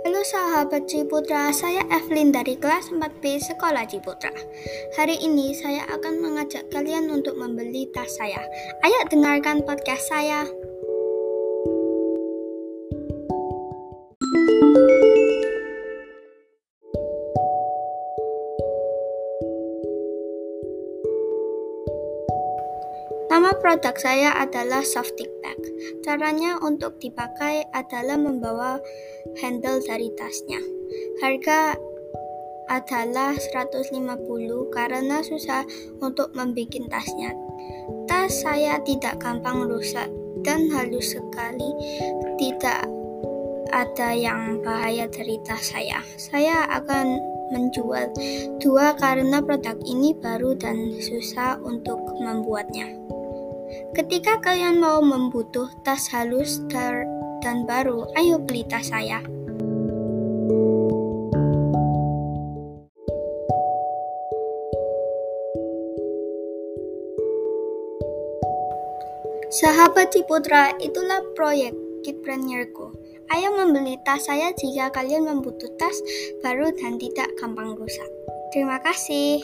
Halo sahabat Ciputra, saya Evelyn dari kelas 4B Sekolah Ciputra. Hari ini saya akan mengajak kalian untuk membeli tas saya. Ayo dengarkan podcast saya. Nama produk saya adalah Softic Bag. Caranya untuk dipakai adalah membawa handle dari tasnya. Harga adalah 150 karena susah untuk membuat tasnya. Tas saya tidak gampang rusak dan halus sekali. Tidak ada yang bahaya dari tas saya. Saya akan menjual dua karena produk ini baru dan susah untuk membuatnya. Ketika kalian mau membutuh tas halus dan baru, ayo beli tas saya. Sahabat Ciputra, itulah proyek Kitprenierku. Ayo membeli tas saya jika kalian membutuhkan tas baru dan tidak gampang rusak. Terima kasih.